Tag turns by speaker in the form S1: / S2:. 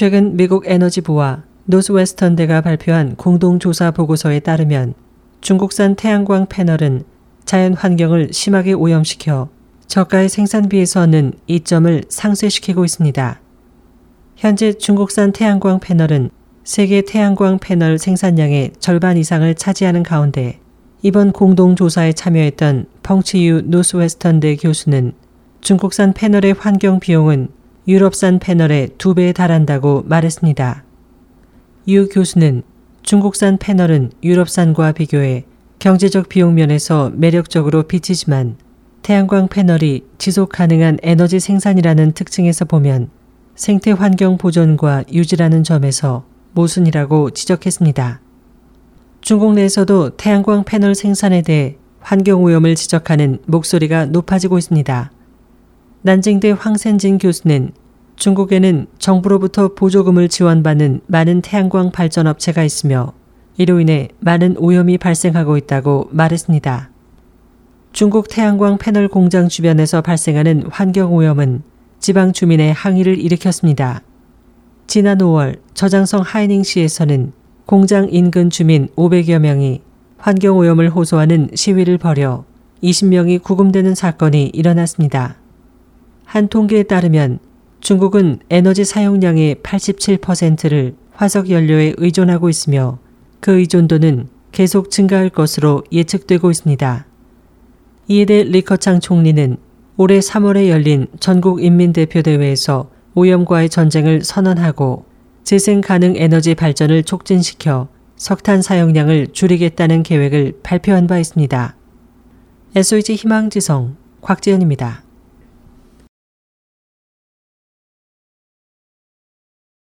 S1: 최근 미국 에너지부와 노스웨스턴대가 발표한 공동조사 보고서에 따르면 중국산 태양광 패널은 자연 환경을 심하게 오염시켜 저가의 생산비에서는 이점을 상쇄시키고 있습니다. 현재 중국산 태양광 패널은 세계 태양광 패널 생산량의 절반 이상을 차지하는 가운데 이번 공동조사에 참여했던 펑치유 노스웨스턴대 교수는 중국산 패널의 환경 비용은 유럽산 패널의 두 배에 달한다고 말했습니다. 유 교수는 중국산 패널은 유럽산과 비교해 경제적 비용 면에서 매력적으로 비치지만 태양광 패널이 지속 가능한 에너지 생산이라는 특징에서 보면 생태 환경 보존과 유지라는 점에서 모순이라고 지적했습니다. 중국 내에서도 태양광 패널 생산에 대해 환경 오염을 지적하는 목소리가 높아지고 있습니다. 난징대 황센진 교수는 중국에는 정부로부터 보조금을 지원받는 많은 태양광 발전 업체가 있으며 이로 인해 많은 오염이 발생하고 있다고 말했습니다. 중국 태양광 패널 공장 주변에서 발생하는 환경 오염은 지방 주민의 항의를 일으켰습니다. 지난 5월 저장성 하이닝시에서는 공장 인근 주민 500여 명이 환경 오염을 호소하는 시위를 벌여 20명이 구금되는 사건이 일어났습니다. 한 통계에 따르면 중국은 에너지 사용량의 87%를 화석 연료에 의존하고 있으며 그 의존도는 계속 증가할 것으로 예측되고 있습니다. 이에 대해 리커창 총리는 올해 3월에 열린 전국 인민대표대회에서 오염과의 전쟁을 선언하고 재생 가능 에너지 발전을 촉진시켜 석탄 사용량을 줄이겠다는 계획을 발표한 바 있습니다. SOH 희망지성 곽지연입니다.